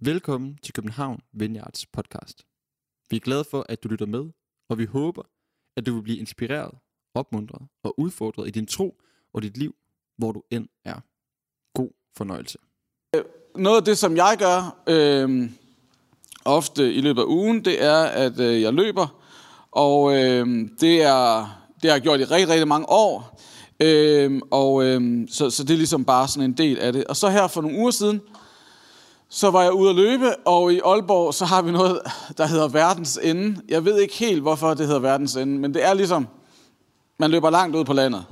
Velkommen til København Vineyards podcast. Vi er glade for, at du lytter med, og vi håber, at du vil blive inspireret, opmuntret og udfordret i din tro og dit liv, hvor du end er. God fornøjelse. Øh, noget af det, som jeg gør øh, ofte i løbet af ugen, det er, at øh, jeg løber. Og øh, det, er, det har jeg gjort i rigtig, rigtig mange år. Øh, og øh, så, så det er ligesom bare sådan en del af det. Og så her for nogle uger siden, så var jeg ude at løbe, og i Aalborg, så har vi noget, der hedder verdens ende. Jeg ved ikke helt, hvorfor det hedder verdens ende, men det er ligesom, man løber langt ud på landet.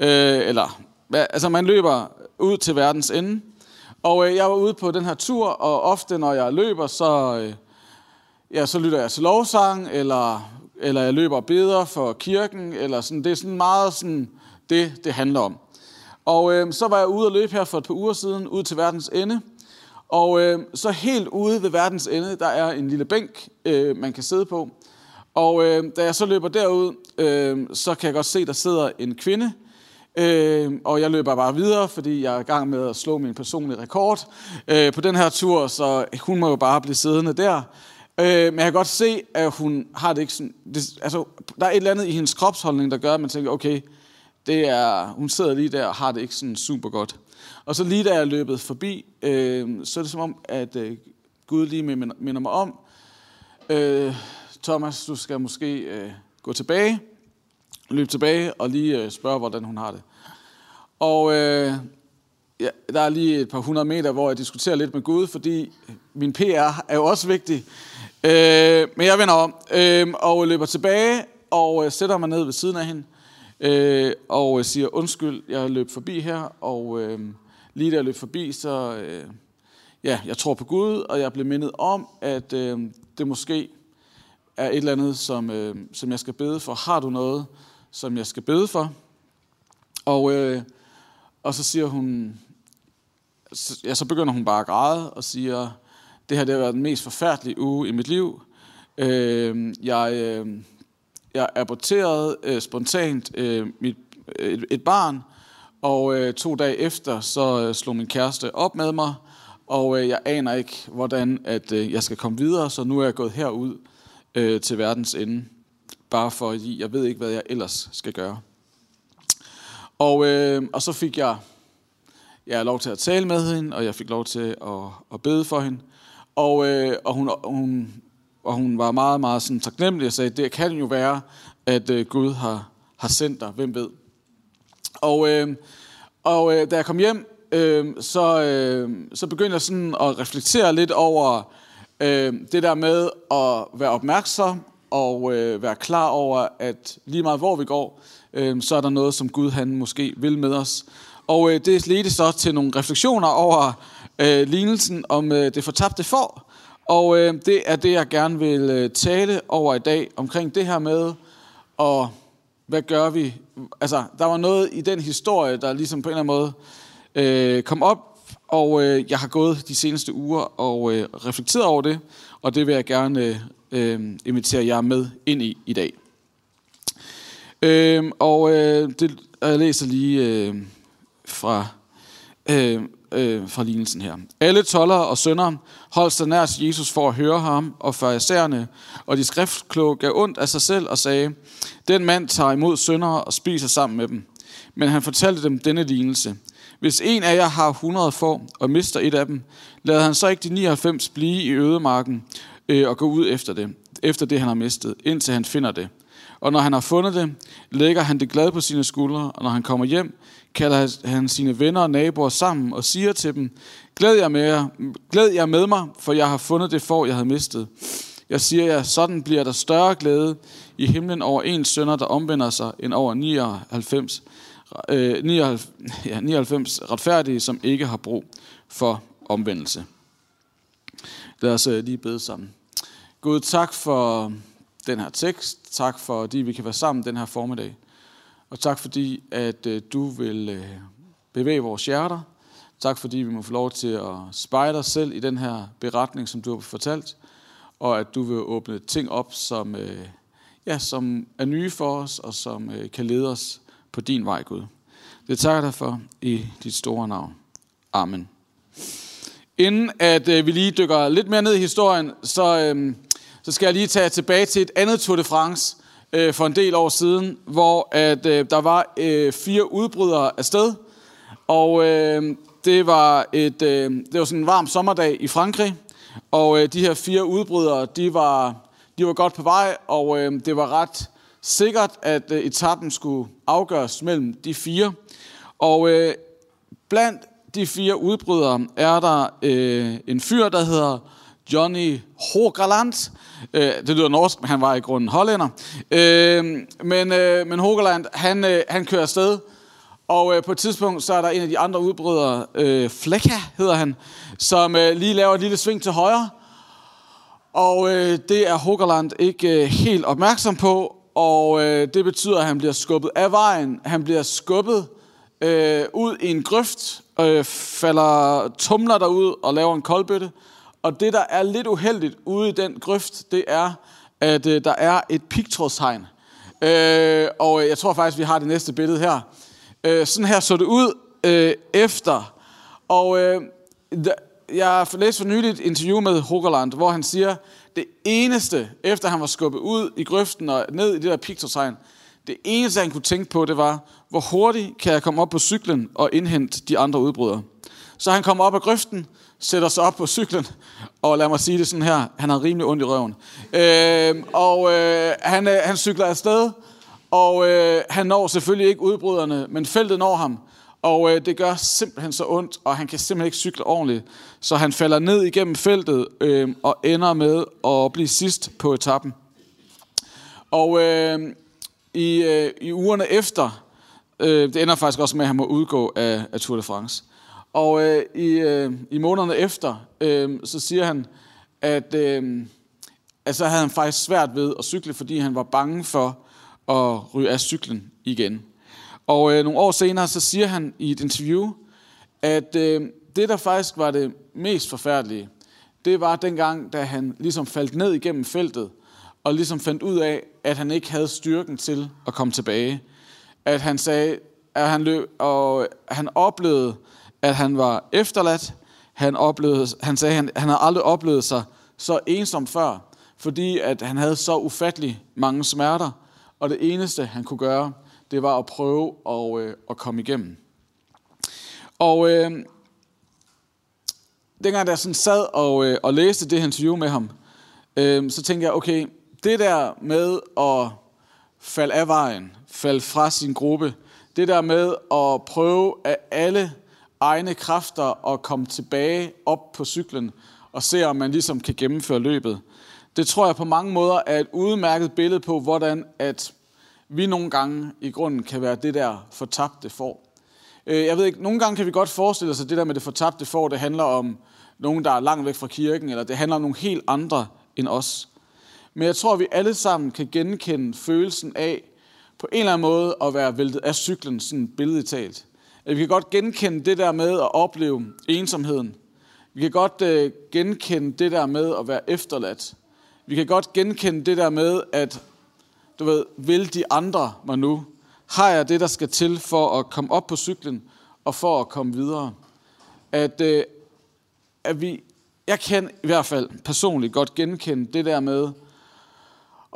Øh, eller, altså man løber ud til verdens ende. Og øh, jeg var ude på den her tur, og ofte når jeg løber, så, øh, ja, så lytter jeg til lovsang, eller, eller jeg løber og beder for kirken, eller sådan. Det er sådan meget sådan det, det handler om. Og øh, så var jeg ude at løbe her for et par uger siden, ud til verdens ende. Og øh, så helt ude ved verdens ende, der er en lille bænk, øh, man kan sidde på. Og øh, da jeg så løber derud, øh, så kan jeg godt se, der sidder en kvinde. Øh, og jeg løber bare videre, fordi jeg er i gang med at slå min personlige rekord øh, på den her tur, så hun må jo bare blive siddende der. Øh, men jeg kan godt se, at hun har det ikke sådan... Det, altså, der er et eller andet i hendes kropsholdning, der gør, at man tænker, okay, det er, hun sidder lige der og har det ikke sådan super godt. Og så lige da jeg er løbet forbi, øh, så er det som om, at øh, Gud lige minder, mig om, øh, Thomas, du skal måske øh, gå tilbage, løbe tilbage og lige øh, spørge, hvordan hun har det. Og øh, ja, der er lige et par hundrede meter, hvor jeg diskuterer lidt med Gud, fordi min PR er jo også vigtig. Øh, men jeg vender om øh, og løber tilbage og øh, sætter mig ned ved siden af hende øh, og øh, siger, undskyld, jeg løb forbi her, og øh, lige da jeg løb forbi, så øh, ja, jeg tror på Gud, og jeg blev mindet om, at øh, det måske er et eller andet, som, øh, som jeg skal bede for. Har du noget, som jeg skal bede for? Og, øh, og så siger hun, ja, så begynder hun bare at græde og siger, det her det har været den mest forfærdelige uge i mit liv. Øh, jeg, øh, jeg aborterede øh, spontant øh, mit, et, et barn, og øh, to dage efter, så øh, slog min kæreste op med mig, og øh, jeg aner ikke, hvordan at øh, jeg skal komme videre, så nu er jeg gået herud øh, til verdens ende, bare fordi jeg ved ikke, hvad jeg ellers skal gøre. Og, øh, og så fik jeg, jeg lov til at tale med hende, og jeg fik lov til at, at bede for hende. Og, øh, og, hun, hun, og hun var meget, meget sådan taknemmelig og sagde, det kan jo være, at øh, Gud har, har sendt dig, hvem ved. Og, øh, og øh, da jeg kom hjem, øh, så, øh, så begyndte jeg sådan at reflektere lidt over øh, det der med at være opmærksom og øh, være klar over, at lige meget hvor vi går, øh, så er der noget, som Gud han måske vil med os. Og øh, det ledte så til nogle refleksioner over øh, lignelsen om øh, det fortabte får. Og øh, det er det, jeg gerne vil øh, tale over i dag, omkring det her med, at hvad gør vi? Altså, der var noget i den historie, der ligesom på en eller anden måde øh, kom op, og øh, jeg har gået de seneste uger og øh, reflekteret over det, og det vil jeg gerne øh, øh invitere jer med ind i i dag. Øh, og øh, det, jeg læser lige øh, fra, øh, øh, fra lignelsen her. Alle toller og sønder holdt sig nær til Jesus for at høre ham, og farisæerne og de skriftkloge gav ondt af sig selv og sagde, den mand tager imod sønder og spiser sammen med dem. Men han fortalte dem denne lignelse. Hvis en af jer har 100 får og mister et af dem, lader han så ikke de 99 blive i ødemarken øh, og gå ud efter det, efter det han har mistet, indtil han finder det. Og når han har fundet det, lægger han det glad på sine skuldre, og når han kommer hjem, kalder han sine venner og naboer sammen og siger til dem, glæd jer med, jer, glæd jer med mig, for jeg har fundet det for, jeg havde mistet. Jeg siger jer, sådan bliver der større glæde i himlen over en sønder, der omvender sig, end over 99, øh, 99, ja, 99 retfærdige, som ikke har brug for omvendelse. Lad os øh, lige bede sammen. Gud, tak for den her tekst. Tak fordi vi kan være sammen den her formiddag. Og tak fordi, at øh, du vil øh, bevæge vores hjerter. Tak fordi vi må få lov til at spejle os selv i den her beretning, som du har fortalt. Og at du vil åbne ting op, som, øh, ja, som er nye for os, og som kan lede os på din vej, Gud. Det takker dig for i dit store navn. Amen. Inden at øh, vi lige dykker lidt mere ned i historien, så, øh, så skal jeg lige tage tilbage til et andet Tour de France øh, for en del år siden, hvor at øh, der var øh, fire udbrydere afsted. Og øh, det var et øh, det var sådan en varm sommerdag i Frankrig, og øh, de her fire udbrydere, de var, de var godt på vej, og øh, det var ret sikkert, at øh, etappen skulle afgøres mellem de fire. Og øh, blandt de fire udbrydere er der øh, en fyr, der hedder Johnny Hogerland. Øh, det lyder norsk, men han var i grunden hollænder. Øh, men, øh, men Hogerland, han, øh, han kører afsted, og øh, på et tidspunkt, så er der en af de andre udbrydere, øh, Flecka hedder han, som øh, lige laver et lille sving til højre. Og øh, det er Hogerland ikke øh, helt opmærksom på, og øh, det betyder, at han bliver skubbet af vejen. Han bliver skubbet øh, ud i en grøft, øh, falder tumler derud og laver en koldbøtte. Og det, der er lidt uheldigt ude i den grøft, det er, at øh, der er et pigtrådshegn. Øh, og jeg tror faktisk, vi har det næste billede her. Øh, sådan her så det ud øh, efter. Og øh, jeg læste for nyligt et interview med Hogerland, hvor han siger, det eneste, efter han var skubbet ud i grøften og ned i det der pigtrådshegn, det eneste, han kunne tænke på, det var, hvor hurtigt kan jeg komme op på cyklen og indhente de andre udbrydere. Så han kom op af grøften, sætter sig op på cyklen, og lad mig sige det sådan her, han har rimelig ondt i røven. Øh, og øh, han, øh, han cykler afsted, og øh, han når selvfølgelig ikke udbryderne, men feltet når ham. Og øh, det gør simpelthen så ondt, og han kan simpelthen ikke cykle ordentligt. Så han falder ned igennem feltet øh, og ender med at blive sidst på etappen. Og øh, i, øh, i ugerne efter, øh, det ender faktisk også med, at han må udgå af, af Tour de France. Og øh, i, øh, i månederne efter, øh, så siger han, at øh, altså havde han faktisk svært ved at cykle, fordi han var bange for at ryge af cyklen igen. Og øh, nogle år senere, så siger han i et interview, at øh, det, der faktisk var det mest forfærdelige, det var dengang, da han ligesom faldt ned igennem feltet, og ligesom fandt ud af, at han ikke havde styrken til at komme tilbage. At han sagde, at han løb, og han oplevede, at han var efterladt. Han, oplevede, han sagde, at han, han havde aldrig oplevet sig så ensom før, fordi at han havde så ufattelig mange smerter, og det eneste, han kunne gøre, det var at prøve at, øh, at komme igennem. Og øh, dengang jeg sådan sad og, øh, og læste det interview med ham, øh, så tænkte jeg, okay, det der med at falde af vejen, falde fra sin gruppe, det der med at prøve af alle egne kræfter at komme tilbage op på cyklen og se, om man ligesom kan gennemføre løbet. Det tror jeg på mange måder er et udmærket billede på, hvordan at vi nogle gange i grunden kan være det der fortabte for. Øh, jeg ved ikke, nogle gange kan vi godt forestille os, at det der med det fortabte for, det handler om nogen, der er langt væk fra kirken, eller det handler om nogle helt andre end os. Men jeg tror, at vi alle sammen kan genkende følelsen af, på en eller anden måde, at være væltet af cyklen, sådan billedligt talt. At vi kan godt genkende det der med at opleve ensomheden. Vi kan godt øh, genkende det der med at være efterladt. Vi kan godt genkende det der med, at du ved, vil de andre mig nu? Har jeg det, der skal til for at komme op på cyklen og for at komme videre? At, uh, at vi, jeg kan i hvert fald personligt godt genkende det der med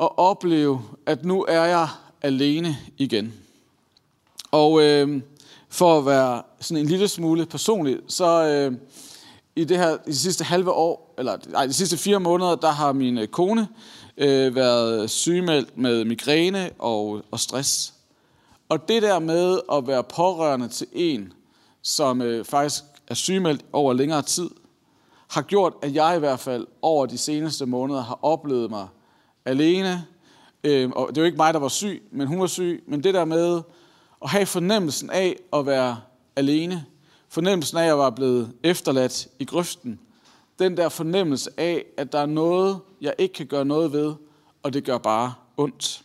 at opleve, at nu er jeg alene igen. Og øh, for at være sådan en lille smule personlig, så øh, i det her i de sidste halve år, eller nej, de sidste fire måneder, der har min øh, kone øh, været sygemeldt med migræne og, og stress. Og det der med at være pårørende til en, som øh, faktisk er sygemeldt over længere tid, har gjort, at jeg i hvert fald over de seneste måneder har oplevet mig alene. Øh, og det er ikke mig, der var syg, men hun var syg. Men det der med at have fornemmelsen af at være alene, fornemmelsen af at være blevet efterladt i grøften, den der fornemmelse af, at der er noget, jeg ikke kan gøre noget ved, og det gør bare ondt.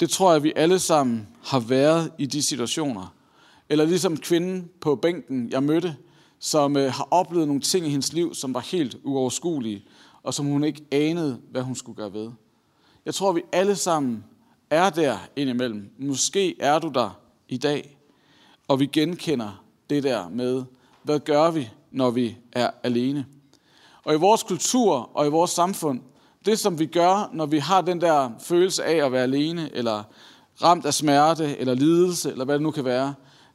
Det tror jeg, vi alle sammen har været i de situationer. Eller ligesom kvinden på bænken, jeg mødte, som øh, har oplevet nogle ting i hendes liv, som var helt uoverskuelige, og som hun ikke anede, hvad hun skulle gøre ved. Jeg tror, vi alle sammen er der indimellem. Måske er du der i dag, og vi genkender det der med, hvad gør vi, når vi er alene. Og i vores kultur og i vores samfund, det som vi gør, når vi har den der følelse af at være alene, eller ramt af smerte, eller lidelse, eller hvad det nu kan være,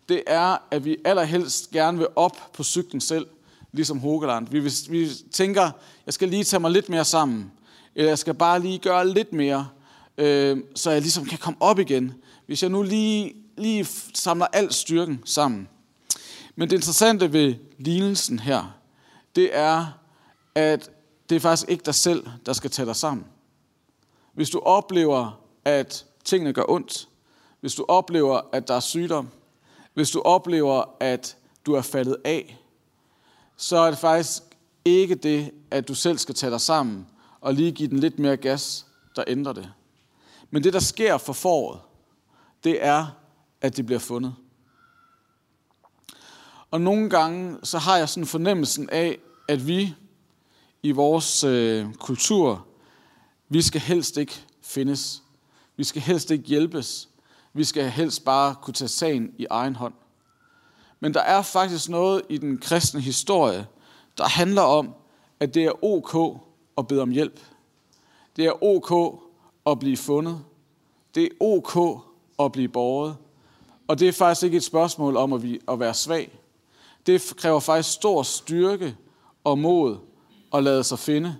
det er, at vi allerhelst gerne vil op på cyklen selv, ligesom Hogeland. Vi, vi tænker, jeg skal lige tage mig lidt mere sammen, eller jeg skal bare lige gøre lidt mere, øh, så jeg ligesom kan komme op igen. Hvis jeg nu lige, lige samler al styrken sammen. Men det interessante ved lignelsen her, det er, at det er faktisk ikke dig selv, der skal tage dig sammen. Hvis du oplever, at tingene gør ondt, hvis du oplever, at der er sygdom, hvis du oplever, at du er faldet af, så er det faktisk ikke det, at du selv skal tage dig sammen og lige give den lidt mere gas, der ændrer det. Men det, der sker for foråret, det er, at det bliver fundet. Og nogle gange, så har jeg sådan fornemmelsen af, at vi i vores øh, kultur, vi skal helst ikke findes. Vi skal helst ikke hjælpes. Vi skal helst bare kunne tage sagen i egen hånd. Men der er faktisk noget i den kristne historie, der handler om, at det er ok at bede om hjælp. Det er ok at blive fundet. Det er ok at blive borget. Og det er faktisk ikke et spørgsmål om at være svag. Det kræver faktisk stor styrke og mod at lade sig finde.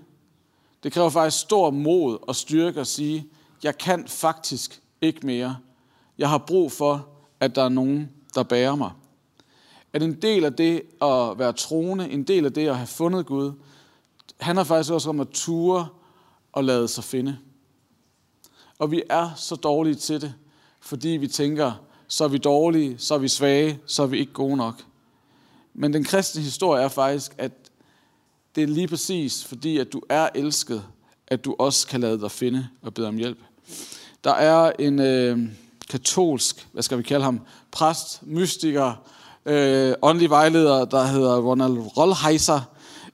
Det kræver faktisk stor mod og styrke at sige, jeg kan faktisk ikke mere. Jeg har brug for, at der er nogen, der bærer mig. At en del af det at være troende, en del af det at have fundet Gud, handler faktisk også om at ture og lade sig finde. Og vi er så dårlige til det, fordi vi tænker, så er vi dårlige, så er vi svage, så er vi ikke gode nok. Men den kristne historie er faktisk, at det er lige præcis fordi, at du er elsket, at du også kan lade dig finde og bede om hjælp. Der er en øh, katolsk, hvad skal vi kalde ham, præst, mystiker, øh, åndelig vejleder, der hedder Ronald Rollheiser,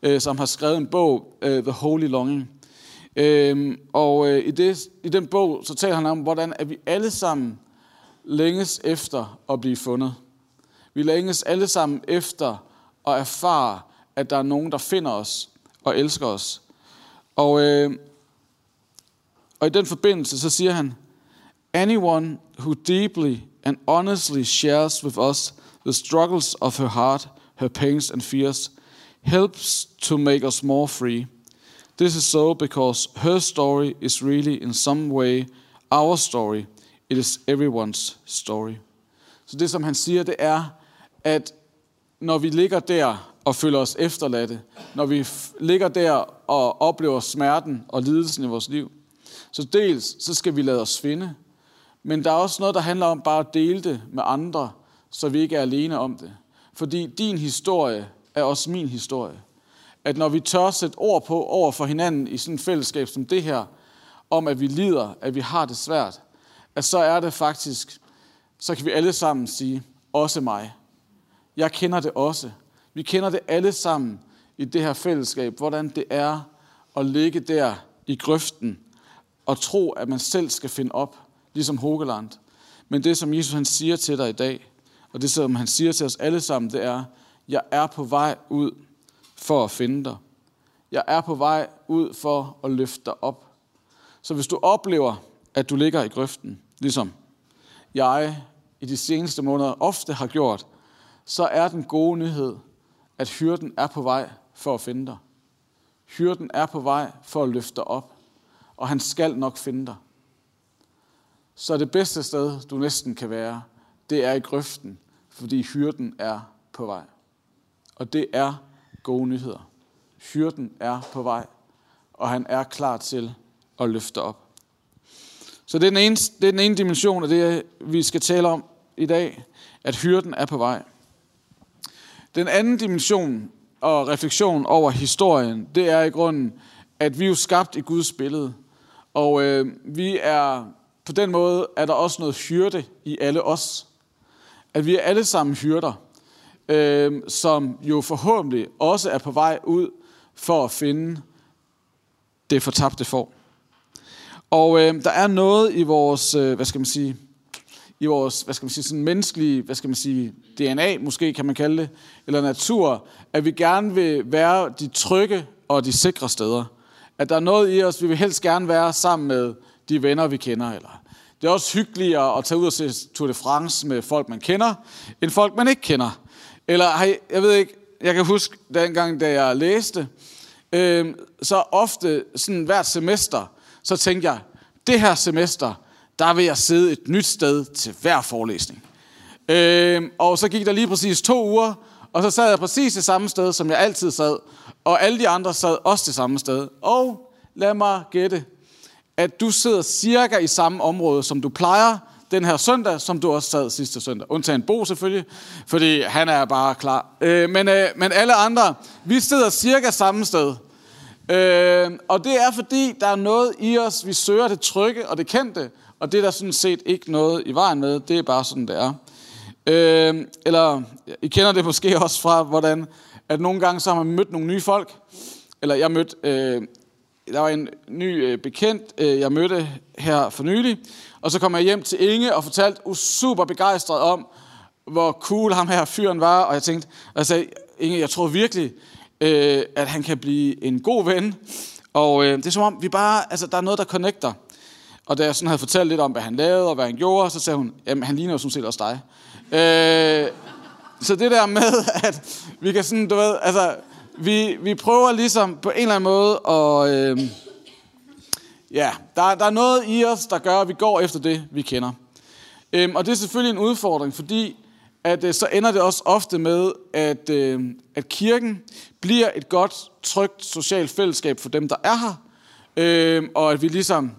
øh, som har skrevet en bog, øh, The Holy Longing. Øhm, og øh, i, det, i den bog, så taler han om, hvordan at vi alle sammen længes efter at blive fundet. Vi længes alle sammen efter at erfare, at der er nogen, der finder os og elsker os. Og, øh, og i den forbindelse, så siger han, Anyone who deeply and honestly shares with us the struggles of her heart, her pains and fears, helps to make us more free. This is so because her story is really in some way our story. It is everyone's story. Så det, som han siger, det er, at når vi ligger der og føler os efterladte, når vi ligger der og oplever smerten og lidelsen i vores liv, så dels så skal vi lade os finde, men der er også noget, der handler om bare at dele det med andre, så vi ikke er alene om det. Fordi din historie er også min historie. At når vi tør sætte ord på over for hinanden i sådan et fællesskab som det her, om at vi lider, at vi har det svært, at så er det faktisk, så kan vi alle sammen sige, også mig. Jeg kender det også. Vi kender det alle sammen i det her fællesskab, hvordan det er at ligge der i grøften og tro, at man selv skal finde op, ligesom Hogeland. Men det, som Jesus han siger til dig i dag, og det, som han siger til os alle sammen, det er, jeg er på vej ud for at finde dig. Jeg er på vej ud for at løfte dig op. Så hvis du oplever, at du ligger i grøften, ligesom jeg i de seneste måneder ofte har gjort, så er den gode nyhed, at hyrden er på vej for at finde dig. Hyrden er på vej for at løfte dig op, og han skal nok finde dig. Så det bedste sted, du næsten kan være, det er i grøften, fordi hyrden er på vej. Og det er gode nyheder. Hyrden er på vej, og han er klar til at løfte op. Så det er den ene, det er den ene dimension af det, vi skal tale om i dag, at hyrden er på vej. Den anden dimension og refleksion over historien, det er i grunden, at vi er jo skabt i Guds billede. Og øh, vi er, på den måde er der også noget hyrde i alle os. At vi er alle sammen hyrder, øh, som jo forhåbentlig også er på vej ud for at finde det fortabte for. Og øh, der er noget i vores, øh, hvad skal man sige, i vores, hvad skal man sige, sådan menneskelige, hvad skal man sige, DNA måske kan man kalde det, eller natur, at vi gerne vil være de trygge og de sikre steder. At der er noget i os, vi vil helst gerne være sammen med de venner, vi kender. Eller det er også hyggeligere at tage ud og se Tour de France med folk, man kender, end folk, man ikke kender. Eller, jeg ved ikke, jeg kan huske dengang, da jeg læste, øh, så ofte sådan hvert semester, så tænkte jeg, det her semester, der vil jeg sidde et nyt sted til hver forelæsning. Øh, og så gik der lige præcis to uger, og så sad jeg præcis det samme sted, som jeg altid sad. Og alle de andre sad også det samme sted. Og lad mig gætte, at du sidder cirka i samme område, som du plejer den her søndag, som du også sad sidste søndag. Undtagen Bo selvfølgelig, fordi han er bare klar. Øh, men, øh, men alle andre, vi sidder cirka samme sted. Øh, og det er fordi, der er noget i os, vi søger det trygge og det kendte, og det er der sådan set ikke noget i vejen med. Det er bare sådan, det er. Øh, eller, I kender det måske også fra, hvordan at nogle gange så har man mødt nogle nye folk. Eller jeg mødte, øh, der var en ny øh, bekendt, øh, jeg mødte her for nylig. Og så kom jeg hjem til Inge og fortalte uh, super begejstret om, hvor cool ham her fyren var. Og jeg tænkte, og jeg sagde, Inge, jeg tror virkelig, øh, at han kan blive en god ven. Og øh, det er som om, vi bare, altså, der er noget, der connecter. Og da jeg sådan havde fortalt lidt om, hvad han lavede og hvad han gjorde, så sagde hun, jamen han ligner jo som set også dig. Øh, så det der med, at vi kan sådan, du ved, altså, vi, vi prøver ligesom på en eller anden måde at, øh, ja, der, der er noget i os, der gør, at vi går efter det, vi kender. Øhm, og det er selvfølgelig en udfordring, fordi at øh, så ender det også ofte med, at, øh, at kirken bliver et godt, trygt socialt fællesskab for dem, der er her, øh, og at vi ligesom,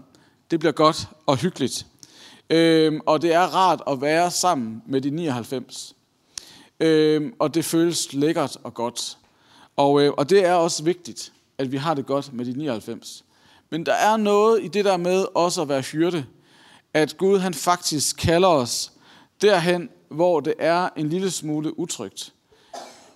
det bliver godt og hyggeligt. Øh, og det er rart at være sammen med de 99. Øh, og det føles lækkert og godt. Og, øh, og det er også vigtigt, at vi har det godt med de 99. Men der er noget i det der med også at være hyrde, at Gud han faktisk kalder os derhen, hvor det er en lille smule utrygt.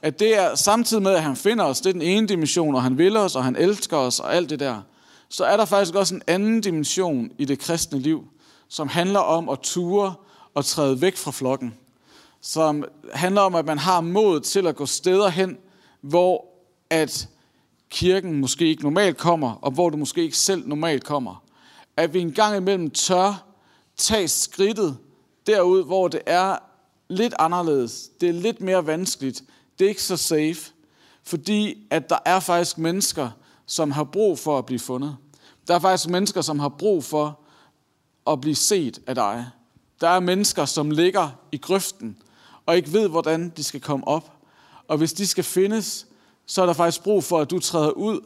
At det er samtidig med, at han finder os, det er den ene dimension, og han vil os, og han elsker os, og alt det der, så er der faktisk også en anden dimension i det kristne liv, som handler om at ture og træde væk fra flokken. Som handler om, at man har mod til at gå steder hen, hvor at kirken måske ikke normalt kommer, og hvor du måske ikke selv normalt kommer. At vi en gang imellem tør tage skridtet derud, hvor det er lidt anderledes. Det er lidt mere vanskeligt. Det er ikke så safe. Fordi at der er faktisk mennesker, som har brug for at blive fundet. Der er faktisk mennesker, som har brug for at blive set af dig. Der er mennesker, som ligger i grøften og ikke ved, hvordan de skal komme op. Og hvis de skal findes, så er der faktisk brug for, at du træder ud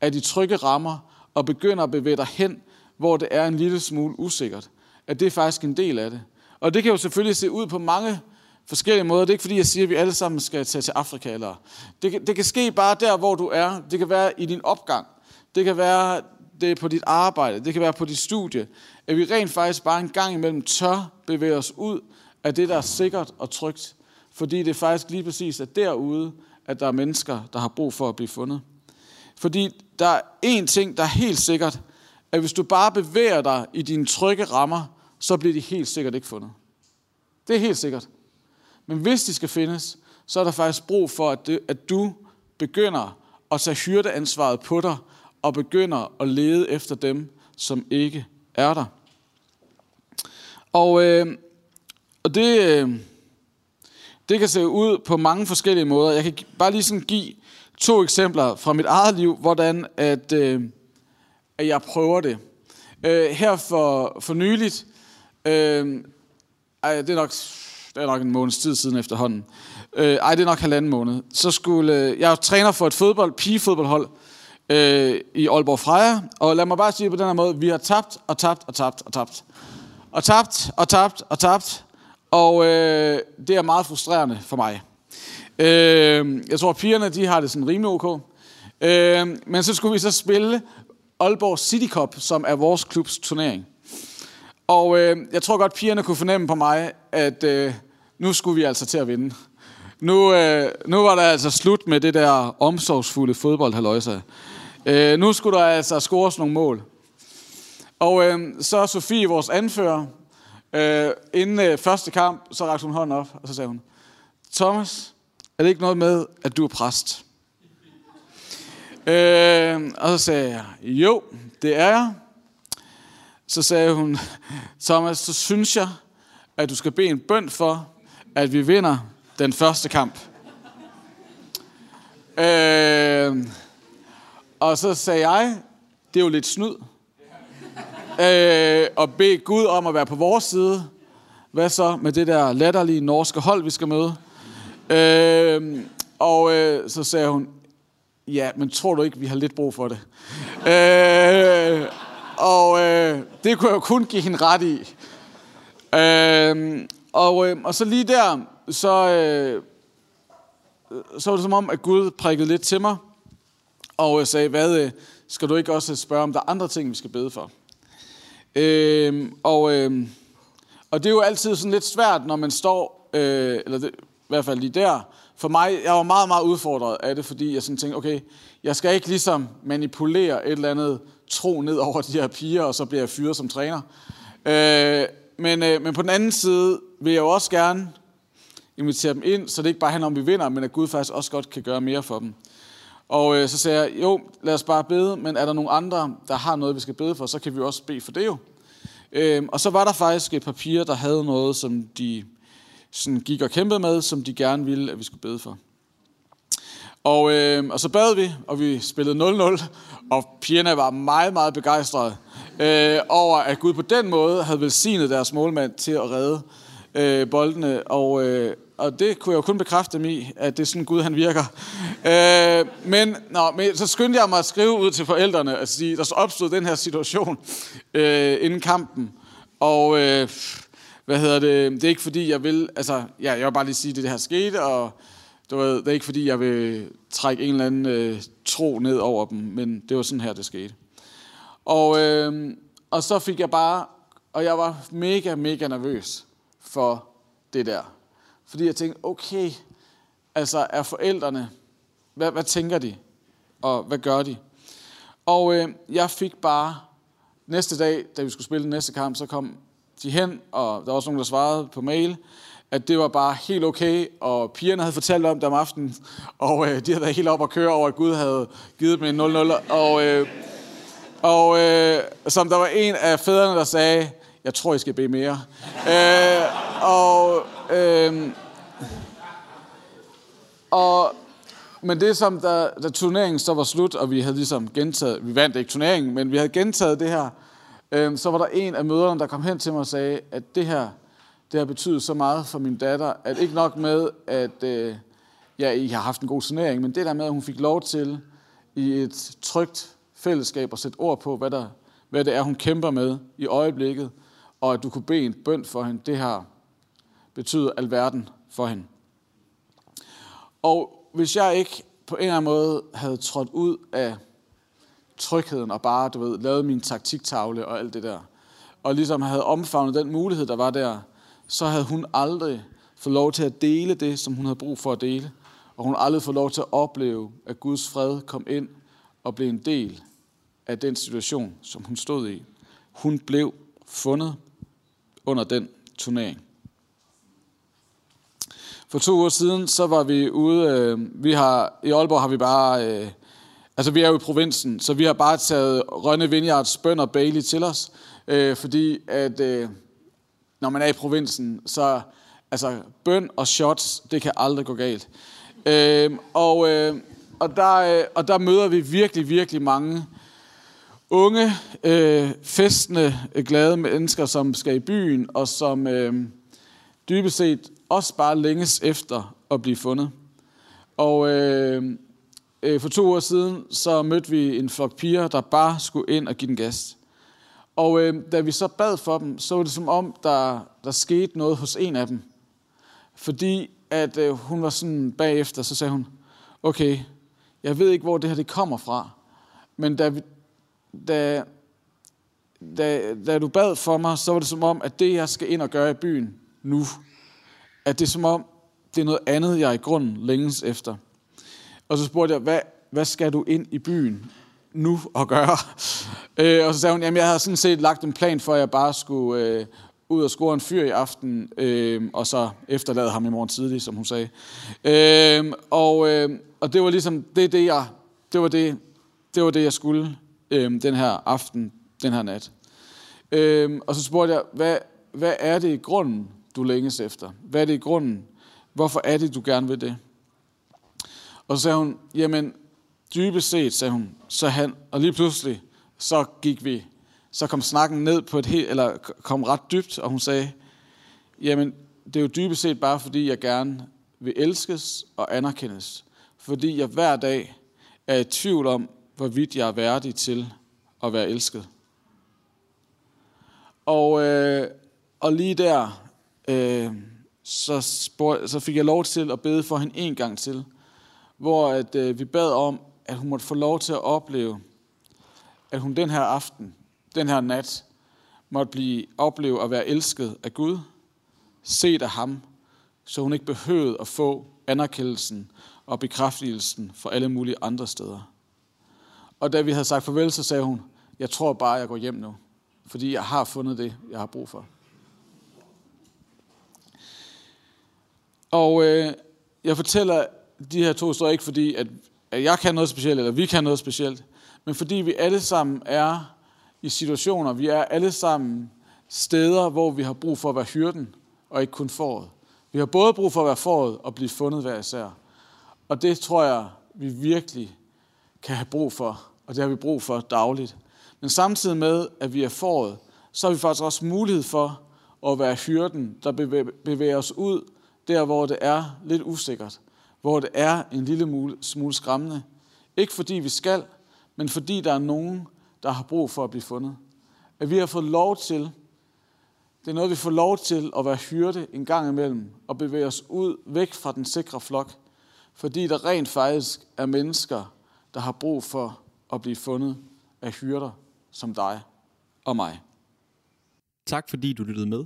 af de trygge rammer og begynder at bevæge dig hen, hvor det er en lille smule usikkert. At det er faktisk en del af det. Og det kan jo selvfølgelig se ud på mange forskellige måder. Det er ikke fordi, jeg siger, at vi alle sammen skal tage til Afrika. Eller det, kan, det kan ske bare der, hvor du er. Det kan være i din opgang. Det kan være det er på dit arbejde. Det kan være på dit studie. At vi rent faktisk bare en gang imellem tør bevæge os ud af det, der er sikkert og trygt. Fordi det er faktisk lige præcis at derude, at der er mennesker, der har brug for at blive fundet. Fordi der er én ting, der er helt sikkert, at hvis du bare bevæger dig i dine trygge rammer, så bliver de helt sikkert ikke fundet. Det er helt sikkert. Men hvis de skal findes, så er der faktisk brug for, at, det, at du begynder at tage hyrdeansvaret på dig, og begynder at lede efter dem, som ikke er der. Og, øh, og det, øh, det kan se ud på mange forskellige måder. Jeg kan bare lige sådan give to eksempler fra mit eget liv, hvordan at, øh, at jeg prøver det. Øh, her for, for nyligt, øh, ej, det, er nok, det er nok en måneds tid siden efterhånden, øh, ej, det er nok halvanden måned, så skulle, øh, jeg er træner for et fodbold, pigefodboldhold øh, i Aalborg Freja, og lad mig bare sige på den her måde, vi har tabt og tabt og tabt og tabt. Og tabt og tabt og tabt, og øh, det er meget frustrerende for mig. Øh, jeg tror, at pigerne de har det sådan rimelig ok. Øh, men så skulle vi så spille Aalborg City Cup, som er vores klubs turnering. Og øh, jeg tror godt, pigerne kunne fornemme på mig, at øh, nu skulle vi altså til at vinde. Nu, øh, nu var der altså slut med det der omsorgsfulde fodbold, Øh, nu skulle der altså scores nogle mål. Og øh, så Sofie, vores anfører, Øh, inden øh, første kamp, så rakte hun hånden op, og så sagde hun, Thomas, er det ikke noget med, at du er præst? Øh, og så sagde jeg, jo, det er jeg. Så sagde hun, Thomas, så synes jeg, at du skal bede en bøn for, at vi vinder den første kamp. Øh, og så sagde jeg, det er jo lidt snyd. Øh, og bede Gud om at være på vores side. Hvad så med det der latterlige norske hold, vi skal møde? Øh, og øh, så sagde hun, ja, men tror du ikke, vi har lidt brug for det? øh, og øh, det kunne jeg jo kun give hende ret i. Øh, og, øh, og så lige der, så, øh, så var det som om, at Gud prikkede lidt til mig, og øh, sagde, hvad, øh, skal du ikke også spørge, om der er andre ting, vi skal bede for? Øhm, og, øhm, og det er jo altid sådan lidt svært, når man står, øh, eller det, i hvert fald lige der, for mig, jeg var meget, meget udfordret af det, fordi jeg sådan tænkte, okay, jeg skal ikke ligesom manipulere et eller andet tro ned over de her piger, og så bliver jeg fyret som træner. Øh, men, øh, men på den anden side vil jeg jo også gerne invitere dem ind, så det ikke bare handler om, at vi vinder, men at Gud faktisk også godt kan gøre mere for dem. Og øh, så sagde jeg, jo, lad os bare bede, men er der nogen andre, der har noget, vi skal bede for, så kan vi også bede for det jo. Øh, og så var der faktisk et papir, der havde noget, som de sådan gik og kæmpede med, som de gerne ville, at vi skulle bede for. Og, øh, og så bad vi, og vi spillede 0-0, og pigerne var meget, meget begejstrede øh, over, at Gud på den måde havde velsignet deres målmand til at redde øh, boldene. Og, øh, og det kunne jeg jo kun bekræfte dem i, at det er sådan Gud, han virker. Øh, men, nå, men så skyndte jeg mig at skrive ud til forældrene, at sige, der opstod den her situation øh, inden kampen. Og øh, hvad hedder det, det er ikke fordi, jeg vil, altså, ja, jeg vil bare lige sige, at det, det her skete, og du ved, det er ikke fordi, jeg vil trække en eller anden øh, tro ned over dem, men det var sådan her, det skete. Og, øh, og så fik jeg bare, og jeg var mega, mega nervøs for det der. Fordi jeg tænkte, okay, altså er forældrene, hvad, hvad tænker de? Og hvad gør de? Og øh, jeg fik bare, næste dag, da vi skulle spille den næste kamp, så kom de hen, og der var også nogen, der svarede på mail, at det var bare helt okay, og pigerne havde fortalt om det om aftenen, og øh, de havde været helt op at køre over, at Gud havde givet dem en 0-0, og, øh, og øh, som der var en af fædrene, der sagde, jeg tror, I skal bede mere. øh, og, øh, og, men det som, da, da turneringen så var slut, og vi havde ligesom gentaget, vi vandt ikke turneringen, men vi havde gentaget det her, øh, så var der en af møderne, der kom hen til mig og sagde, at det her, det har betydet så meget for min datter, at ikke nok med, at øh, ja, I har haft en god turnering, men det der med, at hun fik lov til i et trygt fællesskab at sætte ord på, hvad, der, hvad det er, hun kæmper med i øjeblikket, og at du kunne bede en bøn for hende, det har betyder alverden for hende. Og hvis jeg ikke på en eller anden måde havde trådt ud af trygheden og bare, du ved, lavet min taktiktavle og alt det der, og ligesom havde omfavnet den mulighed, der var der, så havde hun aldrig fået lov til at dele det, som hun havde brug for at dele. Og hun aldrig fået lov til at opleve, at Guds fred kom ind og blev en del af den situation, som hun stod i. Hun blev fundet under den turnering. For to uger siden, så var vi ude, øh, vi har, i Aalborg har vi bare, øh, altså vi er jo i provinsen, så vi har bare taget Rønne Vineyards bøn og Bailey til os, øh, fordi at øh, når man er i provinsen, så altså bøn og shots, det kan aldrig gå galt. Øh, og, øh, og, der, øh, og der møder vi virkelig, virkelig mange unge, øh, festende, glade mennesker, som skal i byen, og som øh, dybest set også bare længes efter at blive fundet. Og øh, øh, for to år siden, så mødte vi en flok piger, der bare skulle ind og give den gas. Og øh, da vi så bad for dem, så var det som om, der, der skete noget hos en af dem. Fordi at øh, hun var sådan bagefter, så sagde hun, okay, jeg ved ikke, hvor det her det kommer fra, men da, vi, da, da, da du bad for mig, så var det som om, at det, jeg skal ind og gøre i byen nu, at det er som om, det er noget andet, jeg i grunden længes efter. Og så spurgte jeg, hvad, hvad skal du ind i byen nu og gøre? Øh, og så sagde hun, jamen jeg havde sådan set lagt en plan for, at jeg bare skulle øh, ud og score en fyr i aften, øh, og så efterlade ham i morgen tidlig, som hun sagde. Øh, og, øh, og det var ligesom, det, det, jeg, det, var det, det var det, jeg skulle øh, den her aften, den her nat. Øh, og så spurgte jeg, hvad, hvad er det i grunden, du længes efter? Hvad er det i grunden? Hvorfor er det, du gerne vil det? Og så sagde hun, jamen, dybest set, sagde hun, så han, og lige pludselig, så gik vi, så kom snakken ned på et helt, eller kom ret dybt, og hun sagde, jamen, det er jo dybest set bare, fordi jeg gerne vil elskes og anerkendes. Fordi jeg hver dag er i tvivl om, hvorvidt jeg er værdig til at være elsket. Og, øh, og lige der, øh, så, spurg, så fik jeg lov til at bede for hende en gang til, hvor at, øh, vi bad om, at hun måtte få lov til at opleve, at hun den her aften, den her nat, måtte blive, opleve at være elsket af Gud, set af ham, så hun ikke behøvede at få anerkendelsen og bekræftelsen fra alle mulige andre steder. Og da vi havde sagt farvel, så sagde hun, jeg tror bare, jeg går hjem nu, fordi jeg har fundet det, jeg har brug for. Og øh, jeg fortæller de her to historier ikke fordi, at, at jeg kan noget specielt, eller vi kan noget specielt, men fordi vi alle sammen er i situationer, vi er alle sammen steder, hvor vi har brug for at være hyrden, og ikke kun foråret. Vi har både brug for at være foråret og blive fundet hver især. Og det tror jeg, vi virkelig kan have brug for, og det har vi brug for dagligt. Men samtidig med, at vi er foråret, så har vi faktisk også mulighed for at være hyrden, der bevæger os ud der, hvor det er lidt usikkert, hvor det er en lille smule skræmmende. Ikke fordi vi skal, men fordi der er nogen, der har brug for at blive fundet. At vi har fået lov til, det er noget, vi får lov til at være hyrde en gang imellem og bevæge os ud væk fra den sikre flok, fordi der rent faktisk er mennesker, der har brug for at blive fundet af hyrder som dig og mig. Tak fordi du lyttede med.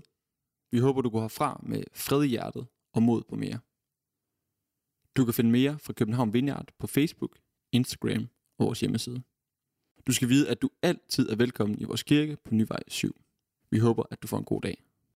Vi håber, du går herfra med fred i hjertet og mod på mere. Du kan finde mere fra København Vineyard på Facebook, Instagram og vores hjemmeside. Du skal vide, at du altid er velkommen i vores kirke på Nyvej 7. Vi håber, at du får en god dag.